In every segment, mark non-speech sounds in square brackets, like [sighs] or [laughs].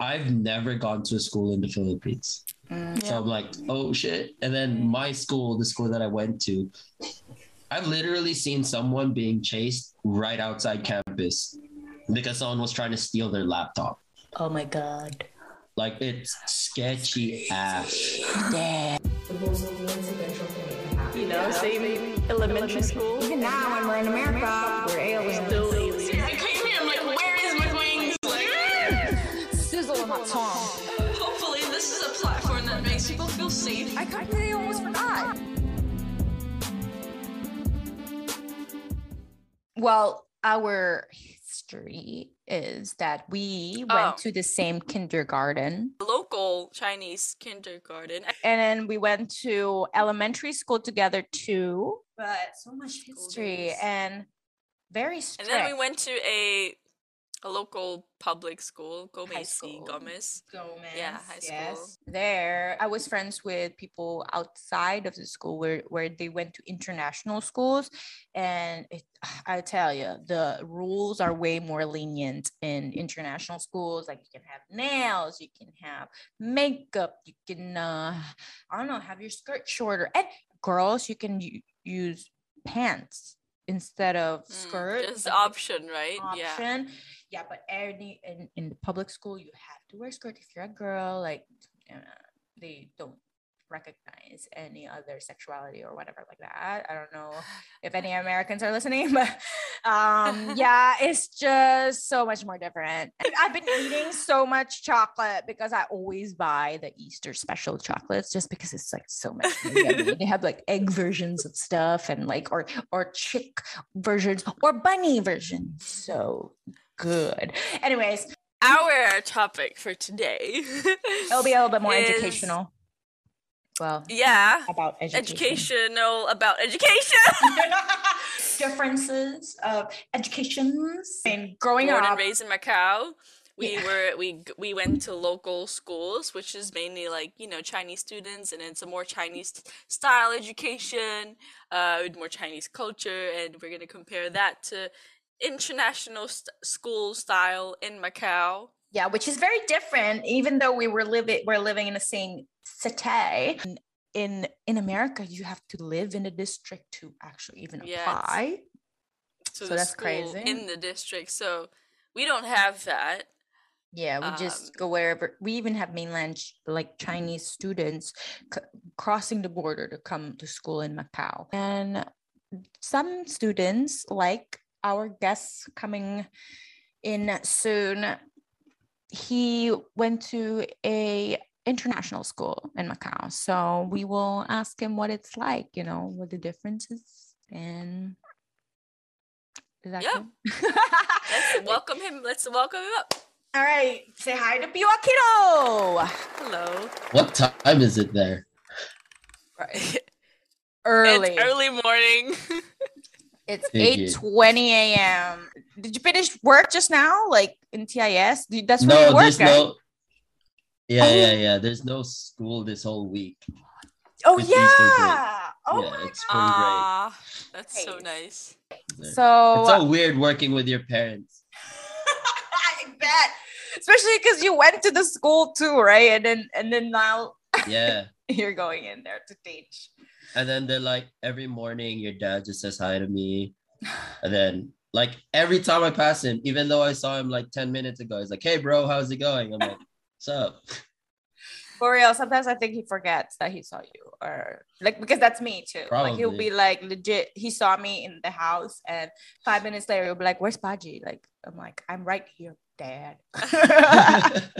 I've never gone to a school in the Philippines. Mm. So I'm like, oh shit. And then my school, the school that I went to, I've literally seen someone being chased right outside campus because someone was trying to steal their laptop. Oh my god. Like it's sketchy ass. Damn. You know, same elementary school. Even now, when we're in America, we're aliens. Still my tongue. hopefully this is a platform that makes people feel safe. I completely almost forgot. Well, our history is that we Oh. went to the same kindergarten Local Chinese kindergarten. and then we went to elementary school together too. But so much history and very strange. And then we went to a a local public school, Gomes school. Gomes. Gomes, Yeah, high school. There, I was friends with people outside of the school where, where they went to international schools. And it, [sighs] I tell you, the rules are way more lenient in international schools. Like you can have nails, you can have makeup, you can, uh, I don't know, have your skirt shorter. And girls, you can u- use pants instead of Mm, skirt. It's like, option, right? Yeah. option. Yeah, but any in, in public school, you have to wear skirt if you're a girl. Like, uh, they don't recognize any other sexuality or whatever like that. I don't know [sighs] if any Americans are listening, [laughs] but um, [laughs] yeah, it's just so much more different. I've been eating so much chocolate because I always buy the Easter special chocolates just because it's like so much. they have like egg versions of stuff and like or or chick versions or bunny versions. So good. Anyways, Our topic for today. it'll be a little bit more [laughs] educational. Well, Yeah. about education. Educational about education. [laughs] Differences of educations and growing Born up. and raised in Macau. We Yeah. were we we went to local schools, which is mainly like you know Chinese students, and it's a more Chinese style education, uh, with more Chinese culture, and we're gonna compare that to international st- school style in Macau. Yeah, which is very different. Even though we were living, we're living in the same city. In- In in America, you have to live in a district to actually even Yeah, apply. So, So that's crazy. in the district. So we don't have that. Yeah, we Um, just go wherever. We even have mainland like Chinese students c- crossing the border to come to school in Macau. And some students, like our guests coming in soon, he went to a international school in Macau. So we will ask him what it's like, you know, what the differences and is that Yeah. good? [laughs] Let's [laughs] welcome him. Let's welcome him up. All right, say hi to Pio Aquino. Hello. What time is it there? Early. It's early morning. [laughs] It's Thank you. 8 20 a.m. Did you finish work just now? Like in TIS? That's where you No, work, there's right? no. Yeah, Oh. yeah, yeah. There's no school this whole week. oh, it's yeah. Oh, yeah, my it's spring break. Ah, that's so Nice. nice. So, It's so weird working with your parents. [laughs] I bet. Especially because you went to the school too, right? And then and then now Yeah. [laughs] you're going in there to teach. And then they're like, every morning your dad just says hi to me. And then like every time I pass him, even though I saw him like 10 minutes ago, he's like, hey bro, how's it going? I'm like, what's up? For real, sometimes I think he forgets that he saw you, or like because that's me too. Like he'll be like legit. He saw me in the house, and five minutes later he'll be like, "Where's Baji?" Like I'm like, "I'm right here, Dad." [laughs]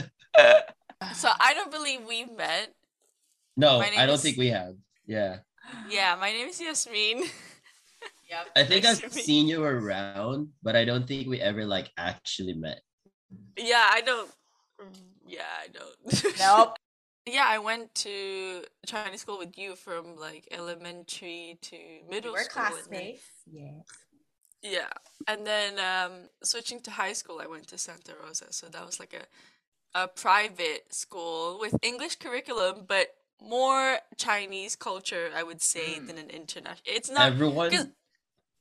So I don't believe we met. [laughs] no, I don't is- think we have. Yeah. Yeah, my name is Yasmin. [laughs] yep. I think Nice I've seen you around, but I don't think we ever like actually met. Yeah, I don't. Yeah, I don't. Nope. [laughs] yeah, I went to Chinese school with you from like elementary to middle We're school. and then- classmates. Yeah. Yeah, and then um, switching to high school, I went to Santa Rosa. So that was like a a private school with English curriculum, but more Chinese culture, I would say, hmm. than an international. It's not. everyone.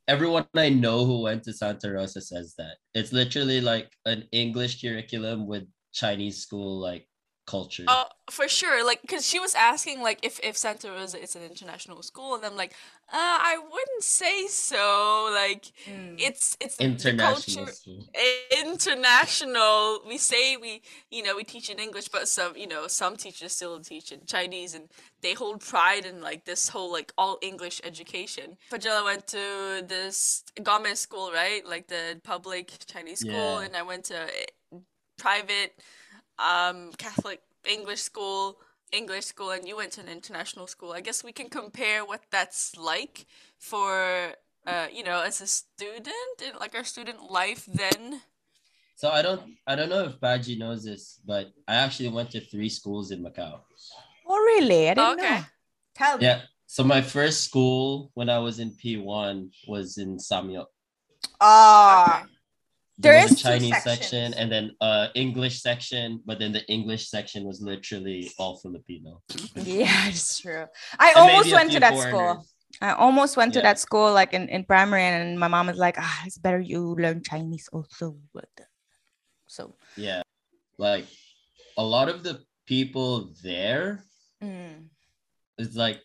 everyone I know who went to Santa Rosa says that. It's literally like an English curriculum with Chinese school like culture. Oh, for sure. Like, cause she was asking like if if Santa Rosa is an international school, and I'm like, uh, I wouldn't say so. Like, Mm. it's it's International culture. international we say we you know we teach in english but some you know some teachers still teach in chinese and they hold pride in like this whole like all english education Fajela went to this government school right like the public chinese school Yeah. and i went to private um catholic english school english school and you went to an international school i guess we can compare what that's like for uh, you know, as a student in like our student life then. So I don't I don't know if Baji knows this, but I actually went to three schools in Macau. Oh, really? I didn't Okay. know. Tell me. Yeah. So my first school when I was in P1 was in Samyeo. Ah, Okay. There was a Chinese section and then uh English section, but then the English section was literally all Filipino. yeah, it's true. [laughs] I And almost went to that school. I almost went to that school like in, in primary, and my mom was like, ah, it's better you learn Chinese also. So, Yeah. Like a lot of the people there mm, it's like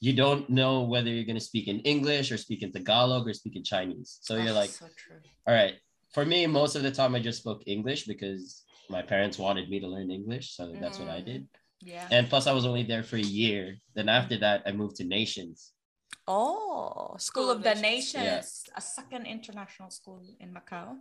you don't know whether you're going to speak in English or speak in Tagalog or speak in Chinese. So you're ah, like, so true. all right. For me, most of the time I just spoke English because my parents wanted me to learn English. So that's what I Mm. did. Yeah. And plus, I was only there for a year. Then after that, I moved to Nations. Oh, School School of of the Nations. Nations, Yeah. a second international school in Macau.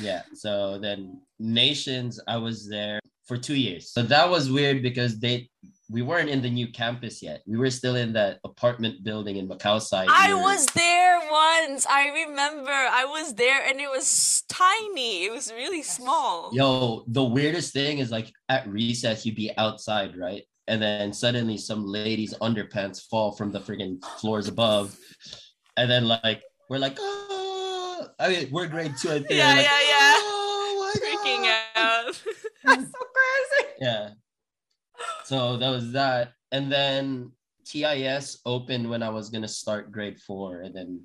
Yeah. So then Nations, I was there for two years. So that was weird because they we weren't in the new campus yet. We were still in that apartment building in Macau side. I near- was there once. I remember. I was there and it was tiny. It was really small. Yo, the weirdest thing is like at recess, you'd be outside, right? And then suddenly some lady's underpants fall from the friggin' floors above. And then like we're like, oh, I mean, we're grade two, I think. Yeah, like, yeah, yeah. Oh my Freaking God." out. [laughs] That's so crazy. Yeah. So that was that. And then TIS opened when I was gonna start grade four and then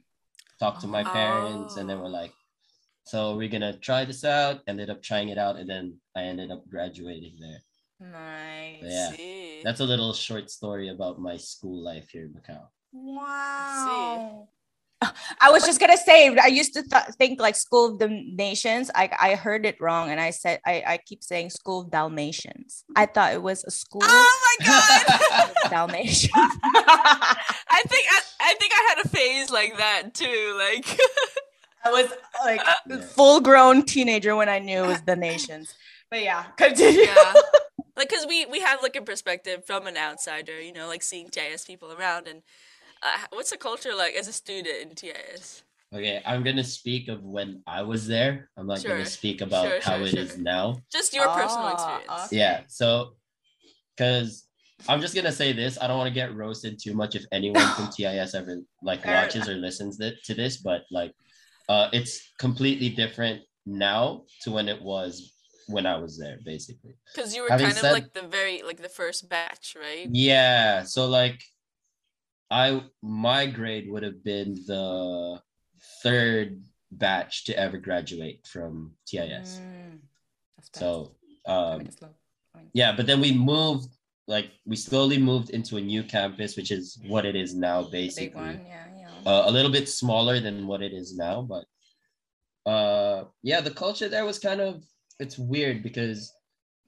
talked to my parents and they were Oh. like, so we're gonna try this out. Ended up trying it out and then I ended up graduating there. Nice. Yeah. See. That's a little short story about my school life here in Macau. Wow. I was just gonna say I used to th- think like School of the Nations. I I heard it wrong, and I said I I keep saying School of Dalmatians. I thought it was a school Oh my [laughs] god. of Dalmatians. [laughs] I think I, I think I had a phase like that too. Like I was like uh, Yeah. full grown teenager when I knew it was the [laughs] nations. But yeah, continue. yeah. Like, cause we we have like a perspective from an outsider, you know, like seeing TIS people around, and uh, what's the culture like as a student in TIS? Okay, I'm gonna speak of when I was there. I'm not Sure, gonna speak about sure, how sure, it is sure. now. Just your personal Ah, experience. okay. Yeah. So, because I'm just gonna say this, I don't want to get roasted too much if anyone from [laughs] TIS ever like watches or listens th- to this, but like, uh, it's completely different now to when it was when I was there, basically. Because you were Having kind said- of like the very like the first batch, right? Yeah. So like, I my grade would have been the third batch to ever graduate from TIS. Mm. So um, mean, it's low. I mean, yeah but then we moved like we slowly moved into a new campus which is what it is now basically one. Yeah, yeah. uh, a little bit smaller than what it is now but uh yeah the culture there was kind of it's weird because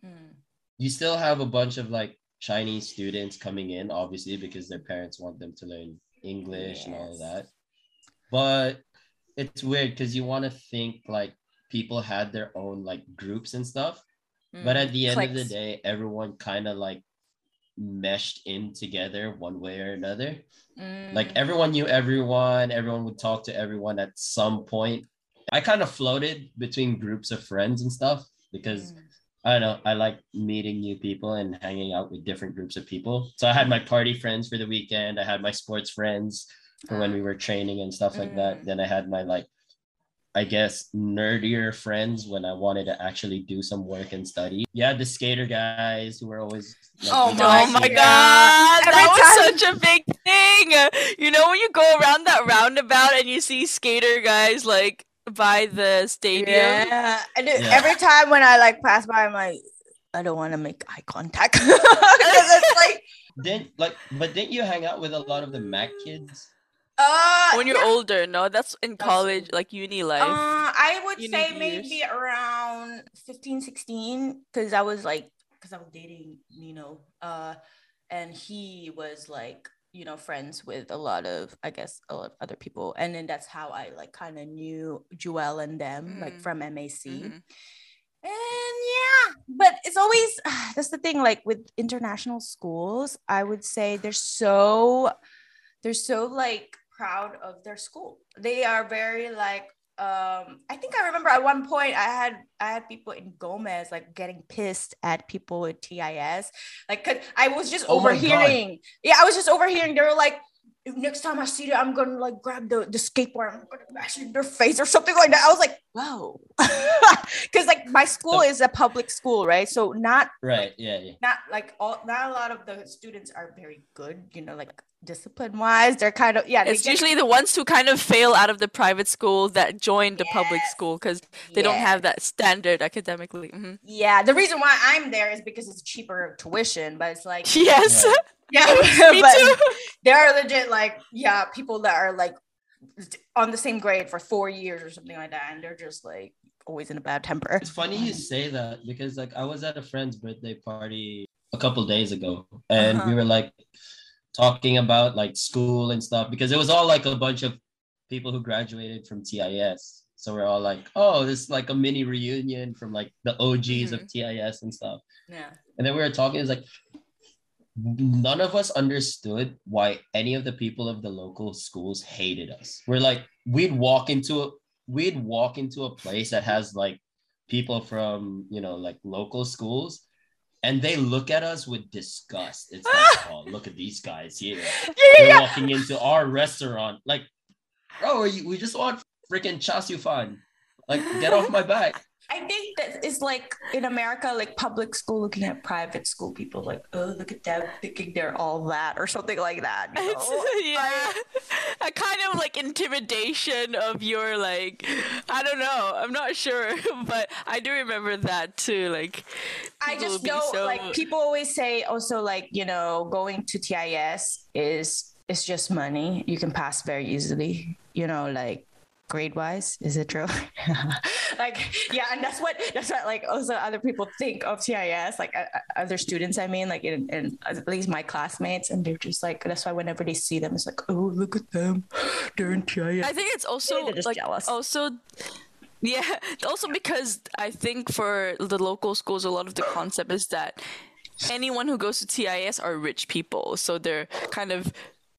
Mm. you still have a bunch of like chinese students coming in obviously because their parents want them to learn english and all of that but it's weird because you want to think like people had their own like groups and stuff but Mm. at the end of the day, everyone kind of like meshed in together one way or another. Like Mm. everyone knew everyone, everyone would talk to everyone at some point. I kind of floated between groups of friends and stuff because Mm. I don't know, I like meeting new people and hanging out with different groups of people. So I had my party friends for the weekend, I had my sports friends for when we were training and stuff like that. Mm. Then I had my like I guess nerdier friends when I wanted to actually do some work and study. Yeah, the skater guys who were always like, Oh my Oh my god, Every that was such a big thing. You know when you go around that roundabout and you see skater guys like by the stadium. Yeah. And Yeah. every time when I like pass by, I'm like, I don't want to make eye contact [laughs] because it's like, Then like, but didn't you hang out with a lot of the Mac kids? uh, When you're yeah. older, no, that's in college, like uni life. Uh, I would You say need maybe around 15, 16, because I was like, because I was dating Nino, uh, and he was like, you know, friends with a lot of, I guess, a lot of other people, and then that's how I like kind of knew Joel and them, like Mhm. from MAC. Mhm. And yeah, but it's always [sighs] that's the thing. Like with international schools, I would say they're so they're so like proud of their school. They are very like um I think I remember at one point I had I had people in Gomes like getting pissed at people with TIS. Like cause I was just Oh overhearing. Yeah, I was just overhearing. They were like next time I see them, I'm gonna like grab the, the skateboard, I'm gonna bash in their face or something like that. I was like, whoa. [laughs] Cause like my school is a public school, right? So not Right. Yeah. Yeah. not like all not a lot of the students are very good, you know, like discipline wise. They're kind of yeah, It's get- usually the ones who kind of fail out of the private school that join the public school because they don't have that standard academically. Mhm. yeah. The reason why I'm there is because it's cheaper tuition, but it's like [laughs] Yes, Right. yeah, [laughs] me [laughs] but too. there are legit like yeah, people that are like on the same grade for four years or something like that, and they're just like always in a bad temper. It's funny you say that because like I was at a friend's birthday party a couple days ago and Uh-huh. we were like talking about like school and stuff because it was all like a bunch of people who graduated from TIS. So we're all like, oh, this is like a mini reunion from like the OGs of mm-hmm. TIS and stuff. Yeah. And then we were talking, it's like none of us understood why any of the people of the local schools hated us. We're like, we'd walk into a we'd walk into a place that has like people from you know like local schools and they look at us with disgust. It's like, ah! oh, look at these guys here. Yeah, They're yeah. walking into our restaurant. Like, bro, we just want freaking char siu fan. Like, get off my back. I think that it's like in America, like public school looking at private school people, like, oh, look at them thinking they're all that or something like that. you know? [laughs] yeah, a kind of like intimidation of your like, I don't know, I'm not sure, [laughs] but I do remember that too. Like, I just know, so- like, people always say also, like, you know, going to TIS is it's just money. You can pass very easily, you know, like grade wise. Is it true? [laughs] like, yeah, and that's what that's what like also other people think of TIS, like uh, uh, other students. I mean, like, in, in at least my classmates, and they're just like that's why whenever they see them, it's like, oh, look at them, they're in TIS. I think it's also like jealous. also yeah [laughs] also because I think for the local schools a lot of the concept is that anyone who goes to TIS are rich people so they're kind of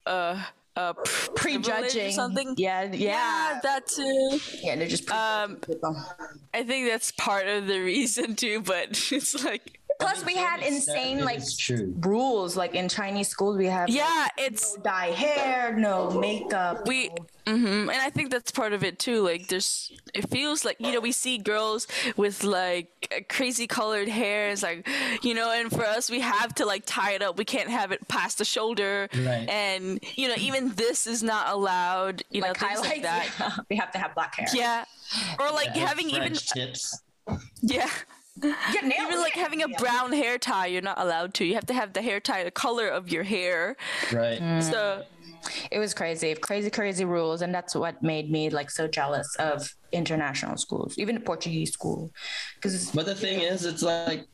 uh uh prejudging something Yeah, yeah, yeah that too yeah. They're just um people. I think that's part of the reason too but [laughs] it's like Plus, we had insane like rules. Like in Chinese schools, we have like, yeah it's no dye hair, no makeup. we no- hmm and i think that's part of it too like there's it feels like you know we see girls with like uh, crazy colored hair it's like you know and for us we have to like tie it up we can't have it past the shoulder Right. and you know even this is not allowed you know like things highlights. like that yeah. [laughs] we have to have black hair. yeah or like Have having even French tips. yeah [laughs] Get nails. even like having a brown hair tie you're not allowed to you have to have the hair tie the color of your hair Right. Mm. so It was crazy, crazy, crazy rules, and that's what made me like so jealous of international schools, even the Portuguese school, because But the thing is, it's like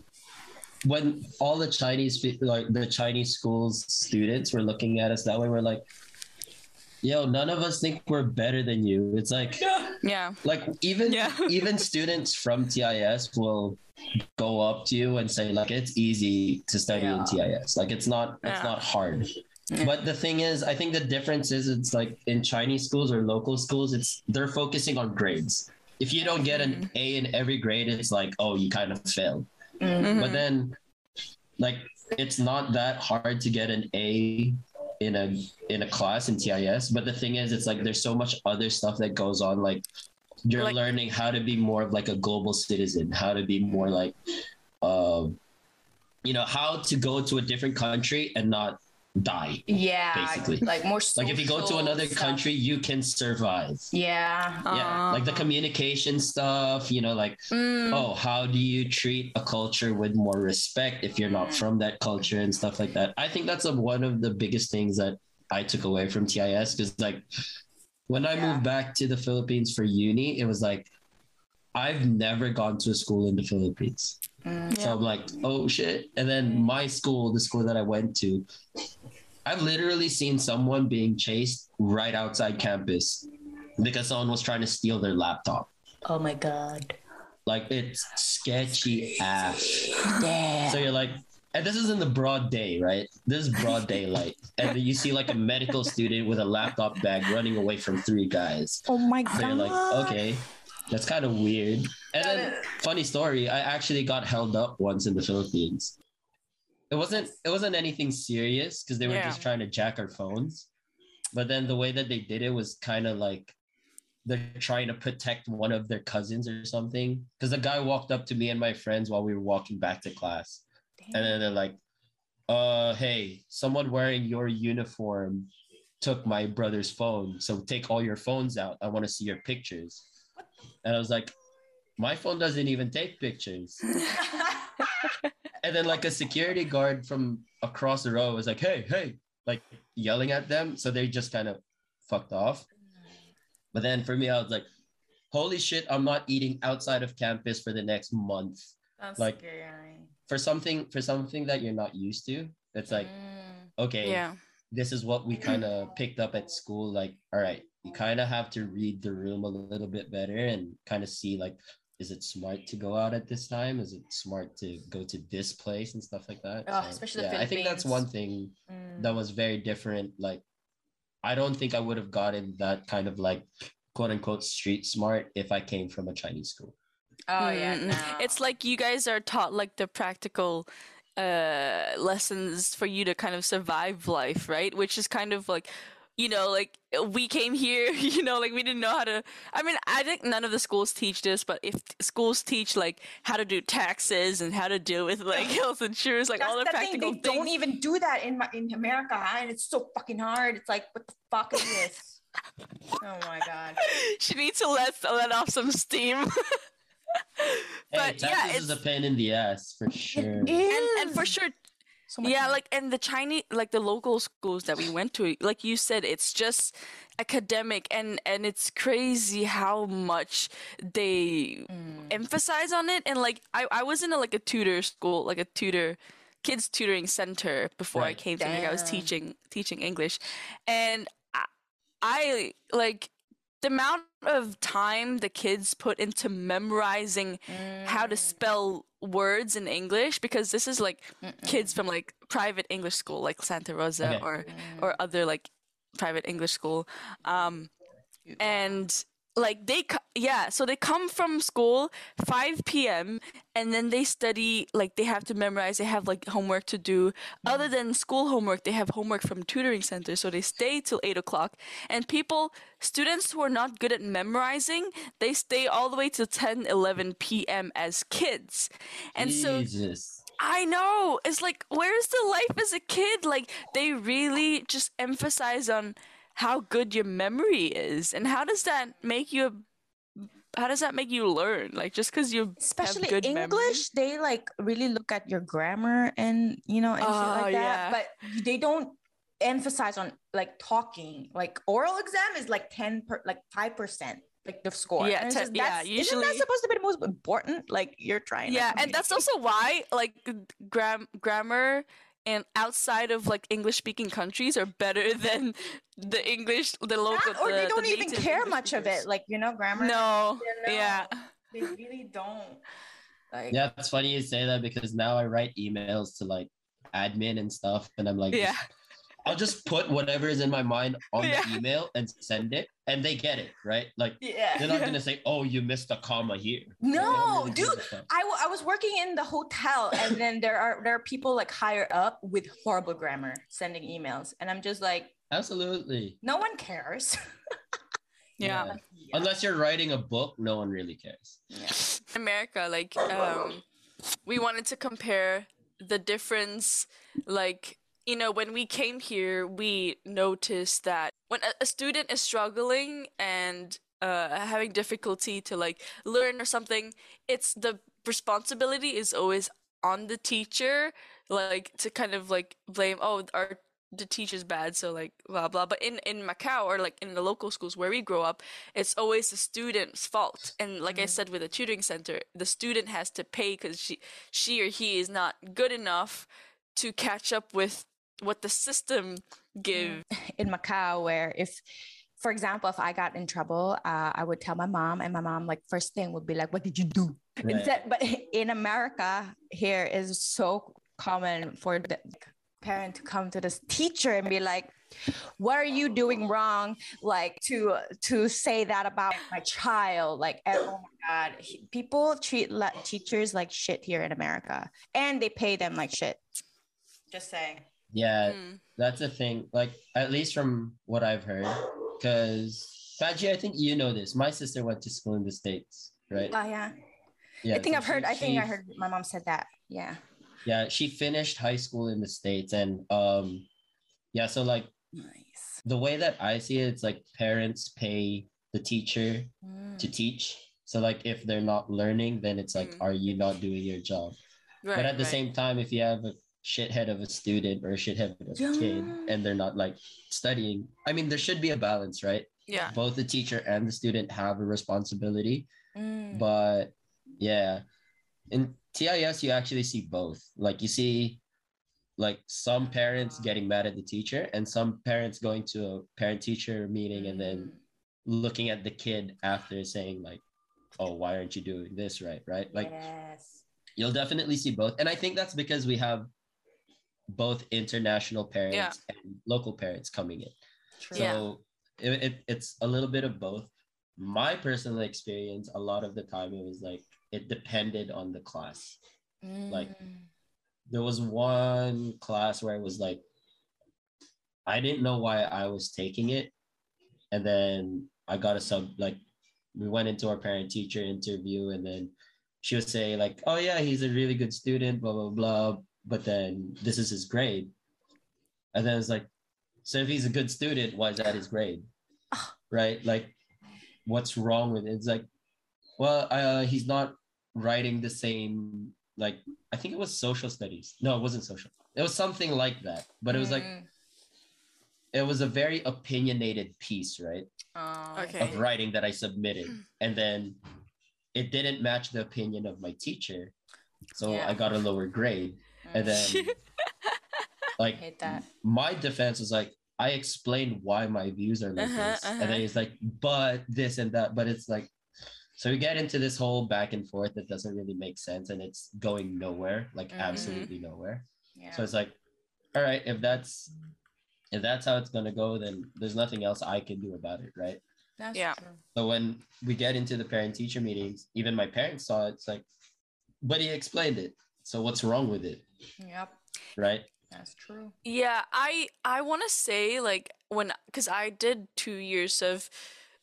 when all the Chinese like the Chinese schools students were looking at us that way, we're like, yo, none of us think we're better than you. It's like yeah like even Yeah. [laughs] even students from TIS will go up to you and say like it's easy to study in TIS. Like it's not it's not hard. But the thing is, I think the difference is it's like in Chinese schools or local schools, it's they're focusing on grades. If you don't get an A in every grade, it's like, oh, you kind of failed. Mhm. But then like it's not that hard to get an A in a in a class in TIS. But the thing is it's like there's so much other stuff that goes on. Like you're Like- learning how to be more of like a global citizen, how to be more like uh, you know, how to go to a different country and not die. Yeah, Basically. like more. Like if you go to another stuff. country, you can survive. Yeah. Yeah, like the communication stuff, you know, like Mm, oh, how do you treat a culture with more respect if you're not Mm. from that culture and stuff like that? I think that's a, one of the biggest things that I took away from TIS because, like, when I Yeah. moved back to the Philippines for uni, it was like I've never gone to a school in the Philippines. Mm. So I'm like, oh shit. And then my school, the school that I went to, I've literally seen someone being chased right outside campus because someone was trying to steal their laptop. Oh my god. Like it's sketchy ass. Damn. So you're like, and this is in the broad day, right? This is broad daylight. [laughs] And then you see like a medical student with a laptop bag running away from three guys. oh my So you're like, okay, that's kind of weird. And then funny story, I actually got held up once in the Philippines. It wasn't it wasn't anything serious because they were Yeah. just trying to jack our phones. But then the way that they did it was kind of like they're trying to protect one of their cousins or something. Because the guy walked up to me and my friends while we were walking back to class. And then they're like, uh, hey, someone wearing your uniform took my brother's phone. So take all your phones out. I want to see your pictures. And I was like, my phone doesn't even take pictures. [laughs] and then like a security guard from across the row was like, hey, hey, like yelling at them. So they just kind of fucked off. But then for me, I was like, holy shit, I'm not eating outside of campus for the next month. That's like- scary. For something for something that you're not used to. It's like, Mm. okay, yeah. this is what we kind of picked up at school. Like, all right, you kind of have to read the room a little bit better and kind of see like, is it smart to go out at this time? Is it smart to go to this place and stuff like that? Oh, especially the yeah, I think that's one thing Mm. that was very different. Like, I don't think I would have gotten that kind of like quote unquote street smart if I came from a Chinese school. Oh yeah. Mm, No. It's like you guys are taught like the practical uh lessons for you to kind of survive life, right? Which is kind of like you know, like we came here, [laughs] you know, like we didn't know how to. I mean, I think none of the schools teach this, but if schools teach like how to do taxes and how to deal with like [laughs] health insurance, like That's all the, the thing. practical They things. don't even do that in my, in America, and it's so fucking hard. It's like, what the fuck is this? [laughs] oh my god. she needs to let let off some steam. Hey, but yeah, taxes is a pain in the ass for sure. and, and for sure So much yeah money. like and the chinese like the local schools that we went to like you said it's just academic and and it's crazy how much they Mm. emphasize on it and like i i was in a like a tutor school like a tutor kids tutoring center before i Right. came to America. i was teaching teaching english and I, I like the amount of time the kids put into memorizing how to Mm. spell words in English because this is like Mm-mm. kids from like private English school like Santa Rosa Okay. or Mm. or other like private English school um and like they yeah so they come from school 5 p.m and then they study like they have to memorize they have like homework to do other than school homework they have homework from tutoring center so they stay till 8 o'clock and people students who are not good at memorizing they stay all the way till 10 11 p.m as kids and so I know. It's like, where's the life as a kid? Like, they really just emphasize on how good your memory is, and how does that make you? A, how does that make you learn? Like, just because you especially have good memory? English, they like really look at your grammar and you know and shit Oh, like that. yeah. But they don't emphasize on like talking. Like oral exam is like ten per like five percent like the score. Yeah, te- just- yeah, that's- isn't that supposed to be the most important? Like you're trying. to Yeah, and that's also why like gram grammar and outside of like English speaking countries are better [laughs] than the English the local That, or the- they don't even care English much of it. Like you know, grammar. No, Yeah, no. yeah. [laughs] they really don't. Like Yeah, it's funny you say that because now I write emails to like admin and stuff, and I'm like, Yeah. I'll just put whatever is in my mind on Yeah. the email and send it, and they get it, right? Like yeah. they're not gonna say, "Oh, you missed a comma here." No, really dude, a fuck. I, w- I was working in the hotel and [laughs] then there are there are people like higher up with horrible grammar sending emails and I'm just like Absolutely. no one cares. [laughs] yeah. Yeah. Unless you're writing a book, no one really cares. America, like um, we wanted to compare the difference, like you know, when we came here, we noticed that when a, student is struggling and uh, having difficulty to like learn or something, it's the responsibility is always on the teacher, like to kind of like blame, oh, our the teacher's bad, so like blah blah. But in in Macau or like in the local schools where we grow up, it's always the student's fault. And like I said, with the tutoring center, the student has to pay because she she or he is not good enough to catch up with what the system give. [laughs] in Macau where if for example if I got in trouble uh, I would tell my mom and my mom like first thing would be like what did you do? Right. Instead, but [laughs] in America here is so common for the parent to come to this teacher and be like what are you doing wrong? Like to to say that about my child like oh my god he- people treat le- teachers like shit here in america. And they pay them like shit. Just saying Yeah, Mm. that's a thing. Like at least from what I've heard, because Faji, I think you know this. My sister went to school in the states, right? oh yeah Yeah, i think so i've heard she- i think i heard my mom said that yeah Yeah, she finished high school in the states, and um, yeah. So like nice the way that I see it, it's like parents pay the teacher Mm. to teach. So like if they're not learning, then it's like, Mm. are you not doing your job? Right, but at the right. same time, if you have a shithead of a student or a shithead of a kid and they're not like studying, I mean, there should be a balance, right? yeah, Both the teacher and the student have a responsibility, Mm. but yeah, in TIS you actually see both. Like you see, like some parents getting mad at the teacher and some parents going to a parent-teacher meeting and then Mm. looking at the kid after saying like, "Oh, why aren't you doing this right?" Right? Like yes you'll definitely see both and i think that's because we have both international parents and local parents coming in True. so Yeah. it, it, it's a little bit of both my personal experience a lot of the time it was like it depended on the class like- Mm. there was one class where it was like i didn't know why i was taking it and then i got a sub like we went into our parent teacher interview and then she would say like oh yeah he's a really good student blah blah blah but then this is his grade and then it's like so if he's a good student why is that his grade [sighs] right like what's wrong with it it's like well uh, he's not writing the same like I think it was social studies. No, it wasn't social. It was something like that. But it was like Mm. it was a very opinionated piece, right? Oh, Okay. Of writing that I submitted. [clears throat] And then it didn't match the opinion of my teacher. So Yeah. I got a lower grade. And then I [laughs] like hate that. my defense was like I explained why my views are like Uh-huh, this. And uh-huh. then he's like, but this and that. But it's like so we get into this whole back and forth that doesn't really make sense and it's going nowhere, like Mhm. absolutely nowhere. Yeah. So it's like, all right, if that's if that's how it's gonna go, then there's nothing else I can do about it, right? That's Yeah. true. So when we get into the parent teacher meetings, even my parents saw it, it's like, but he explained it. So what's wrong with it? Yep. Right? That's true. Yeah, I I want to say like when cuz I did 2 years of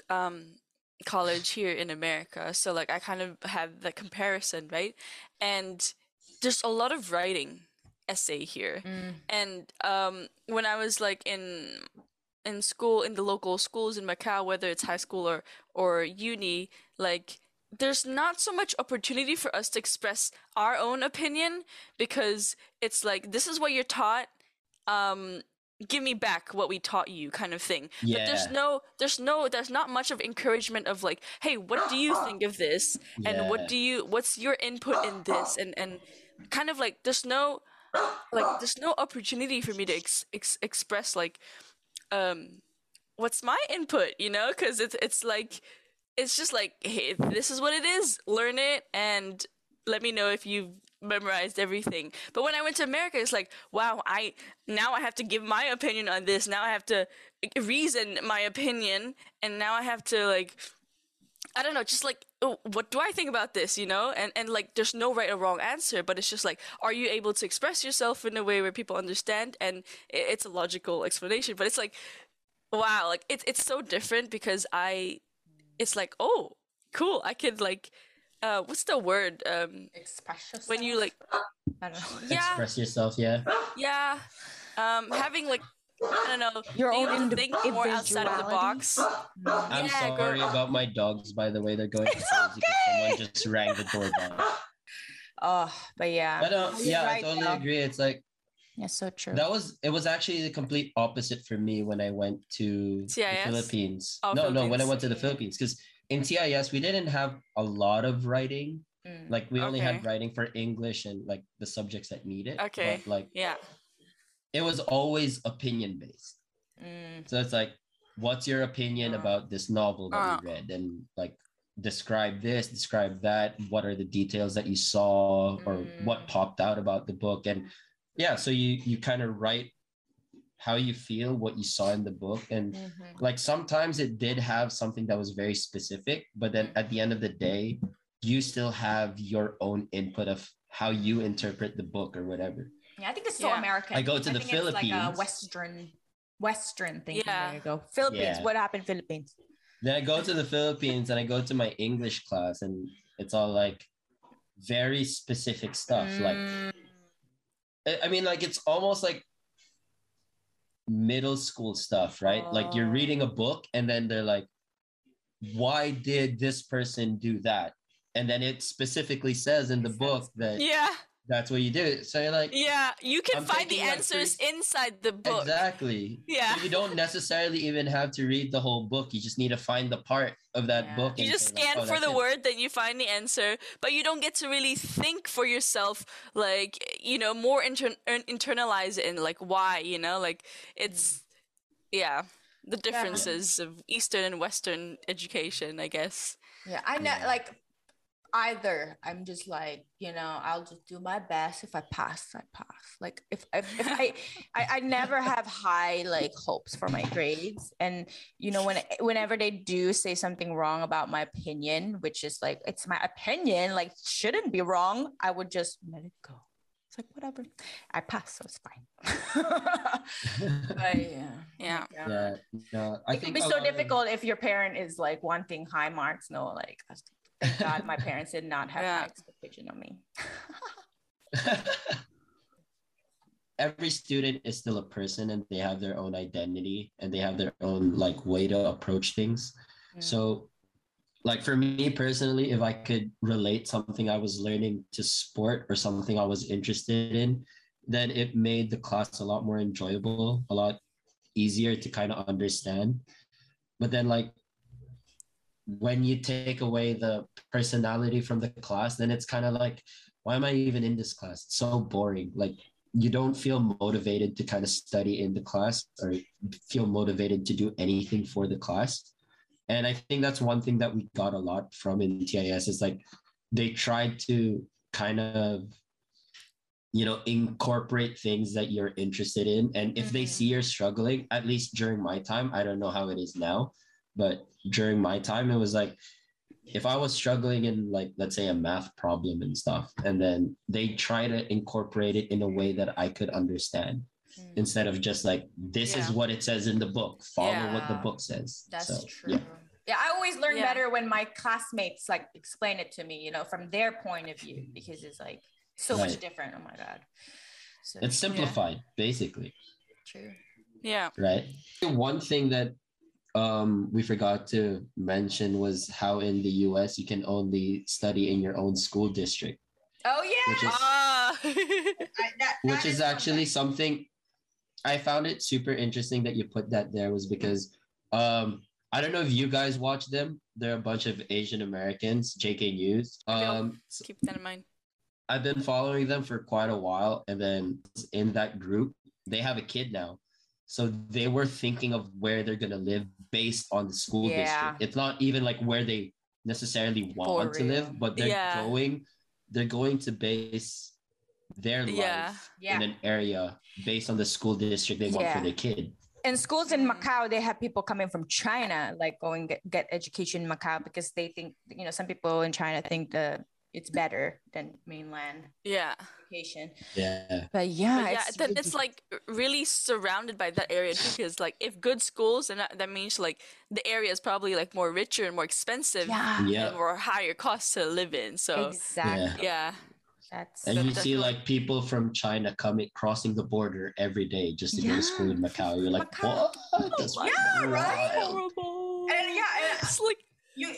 um college here in America, so like I kind of have the comparison, right? And there's a lot of writing essay here. Mm. And um when I was like in in school in the local schools in Macau, whether it's high school or or uni, like there's not so much opportunity for us to express our own opinion because it's like this is what you're taught um give me back what we taught you kind of thing. But there's no there's no there's not much of encouragement of like hey what do you think of this? And what do you what's your input in this? And and kind of like there's no like there's no opportunity for me to ex- ex- express like um what's my input you know? Because it's it's like it's just like hey this is what it is. Learn it and let me know if you've memorized everything. But when i went to america it's like wow i now i have to give my opinion on this. Now i have to reason my opinion. And now i have to like I don't know, just like oh, what do I think about this, you know? And and like there's no right or wrong answer, but it's just like are you able to express yourself in a way where people understand? And it's a logical explanation, but it's like wow, like it's it's so different because I it's like oh, cool, I could like uh what's the word? Um Express yourself. when you like [laughs] I don't know. [gasps] yeah, Express yourself, yeah. [gasps] yeah. um having like I don't know Your being own able to indi- think more outside of the box. [gasps] I'm Yeah, sorry girl. about my dogs, by the way. They're going crazy because someone just rang the doorbell. [laughs] Oh, but yeah. But uh, You're yeah, I totally though. agree. It's like Yeah, so true. that was it was actually the complete opposite for me when I went to the Philippines. Oh, no, no, when I went to the Philippines because in TIS we didn't have a lot of writing. Mm. Like we only had writing for English and like the subjects that need it. Okay. But like Yeah. it was always opinion based. Mm. So it's like, what's your opinion Uh. about this novel that Uh. you read? And like, describe this, describe that. What are the details that you saw, or what Mm. popped out about the book? And yeah, so you you kind of write how you feel, what you saw in the book, and Mhm. like sometimes it did have something that was very specific, but then at the end of the day, you still have your own input of how you interpret the book or whatever. Yeah, I think it's so Yeah. American. I go to the think It's like a Philippines. Western, Western thing. Yeah. There you go. Philippines. Yeah. What happened? Philippines. Then I go to the Philippines and I go to my English class and it's all like very specific stuff. Like Mm. I- I mean, like it's almost like middle school stuff, right? Like you're Oh. reading a book and then they're like, why did this person do that? And then it specifically says in the book that Yeah. That's what you do. So you're like, Yeah. You can I'm find the taking, like, answers inside the book. exactly. Yeah. So you don't necessarily even have to read the whole book. You just need to find the part of that Yeah. book. You just say, like, scan "Oh, for the it." word, then you find the answer, but you don't get to really think for yourself, like you know, more inter- internalize it and like why, you know, like it's mm. yeah, the differences of Eastern and Western education, I guess. Yeah, I know. Yeah. Like either I'm just like you know I'll just do my best. If I pass, I pass. Like if if, if I, I I never have high like hopes for my grades, and you know when whenever they do say something wrong about my opinion, which is like it's my opinion, like shouldn't be wrong, I would just let it go. It's like whatever. I pass, so it's fine. [laughs] but yeah. Yeah. Yeah, no, I it think could be so lot of- difficult if your parent is like wanting high marks. No, like thank God my [laughs] parents did not have Yeah. high expectation of me. [laughs] every student is still a person and they have their own identity and they have their own like way to approach things Mm. so like for me personally if i could relate something i was learning to sport or something i was interested in then it made the class a lot more enjoyable a lot easier to kind of understand but then like when you take away the personality from the class then it's kind of like why am i even in this class? It's so boring. Like you don't feel motivated to kind of study in the class or feel motivated to do anything for the class. And i think that's one thing that we got a lot from in tis is like they tried to kind of you know incorporate things that you're interested in. And if they Mhm. see you're struggling at least during my time i don't know how it is now but during my time it was like if i was struggling in like let's say a math problem and stuff and then they try to incorporate it in a way that i could understand Mm. instead of just like this is what it says in the book follow what the book says That's So, true. yeah. Yeah. I always learn Yeah. better when my classmates like explain it to me, you know, from their point of view, because it's like so much different. Oh my god. So it's simplified basically true. Yeah. right one thing that um we forgot to mention was how in the us you can only study in your own school district Oh yeah. Which is-. [laughs] I- that- which that is something. actually something I found it super interesting that you put that there was because um I don't know if you guys watch them. They're a bunch of Asian Americans, JK News. Um Keep that in mind. I've been following them for quite a while and then in that group they have a kid now. So they were thinking of where they're going to live based on the school Yeah. district. It's not even like where they necessarily want to live, but they're Yeah. going they're going to base their life Yeah. Yeah. in an area based on the school district they want for their kid. And schools in Macau, they have people coming from China, like going get, get education in Macau because they think, you know, some people in China think that it's better than mainland Yeah. education. Yeah. But yeah, But yeah, it's, then really- it's like really surrounded by that area too. Because like if good schools, and that, uh, that means like the area is probably like more richer and more expensive yeah, Yeah. and more higher cost to live in. So exactly. yeah, That's And you see like people from China coming crossing the border every day just to go to school in Macau. You're like, Macau. what? [laughs] That's Yeah, right? Horrible. And yeah, and It's like you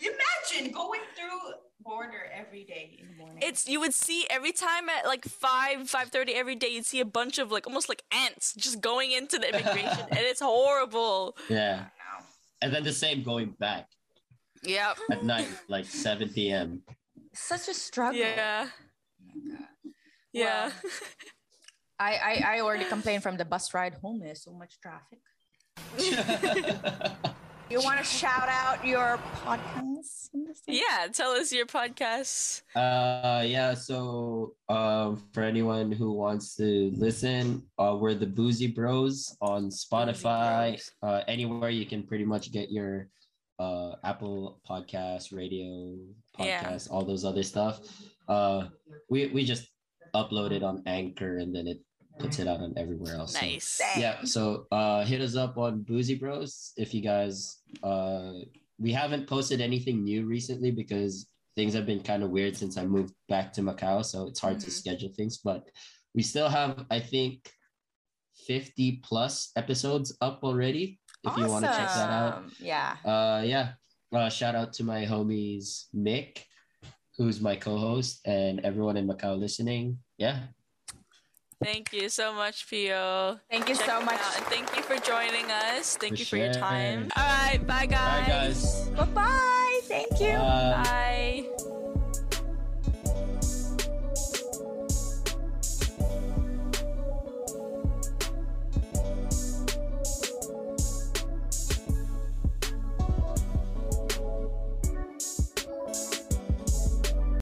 imagine going through border every day in the morning. it's you would see every time at like five five thirty every day you'd see a bunch of like almost like ants just going into the immigration and it's horrible. Yeah. And then the same going back Yep. at night, like 7 p.m. such a struggle. Yeah. Yeah. I, I I already complained from the bus ride home. There's so much traffic. [laughs] You want to shout out your podcast? in this thing? yeah. Tell us your podcast. Uh, yeah. So, um, for anyone who wants to listen, uh, we're the Boozy Bros on Spotify. Bros. Uh, anywhere you can pretty much get your uh Apple Podcast, radio Yeah. podcast, all those other stuff. Uh, we we just upload it on Anchor and then it puts it out on everywhere else. So, Nice. yeah so uh hit us up on boozy bros if you guys uh we haven't posted anything new recently because things have been kind of weird since i moved back to macau so it's hard to Mhm. schedule things but we still have i think 50 plus episodes up already if you want to check that out Yeah. uh yeah uh shout out to my homies mick who's my co-host and everyone in macau listening yeah Thank you so much, Pio. Thank you Check so much. out, And thank you for joining us. Thank For you for your time. All right. Bye, all right guys. guys Bye bye. Thank you. Bye. Bye.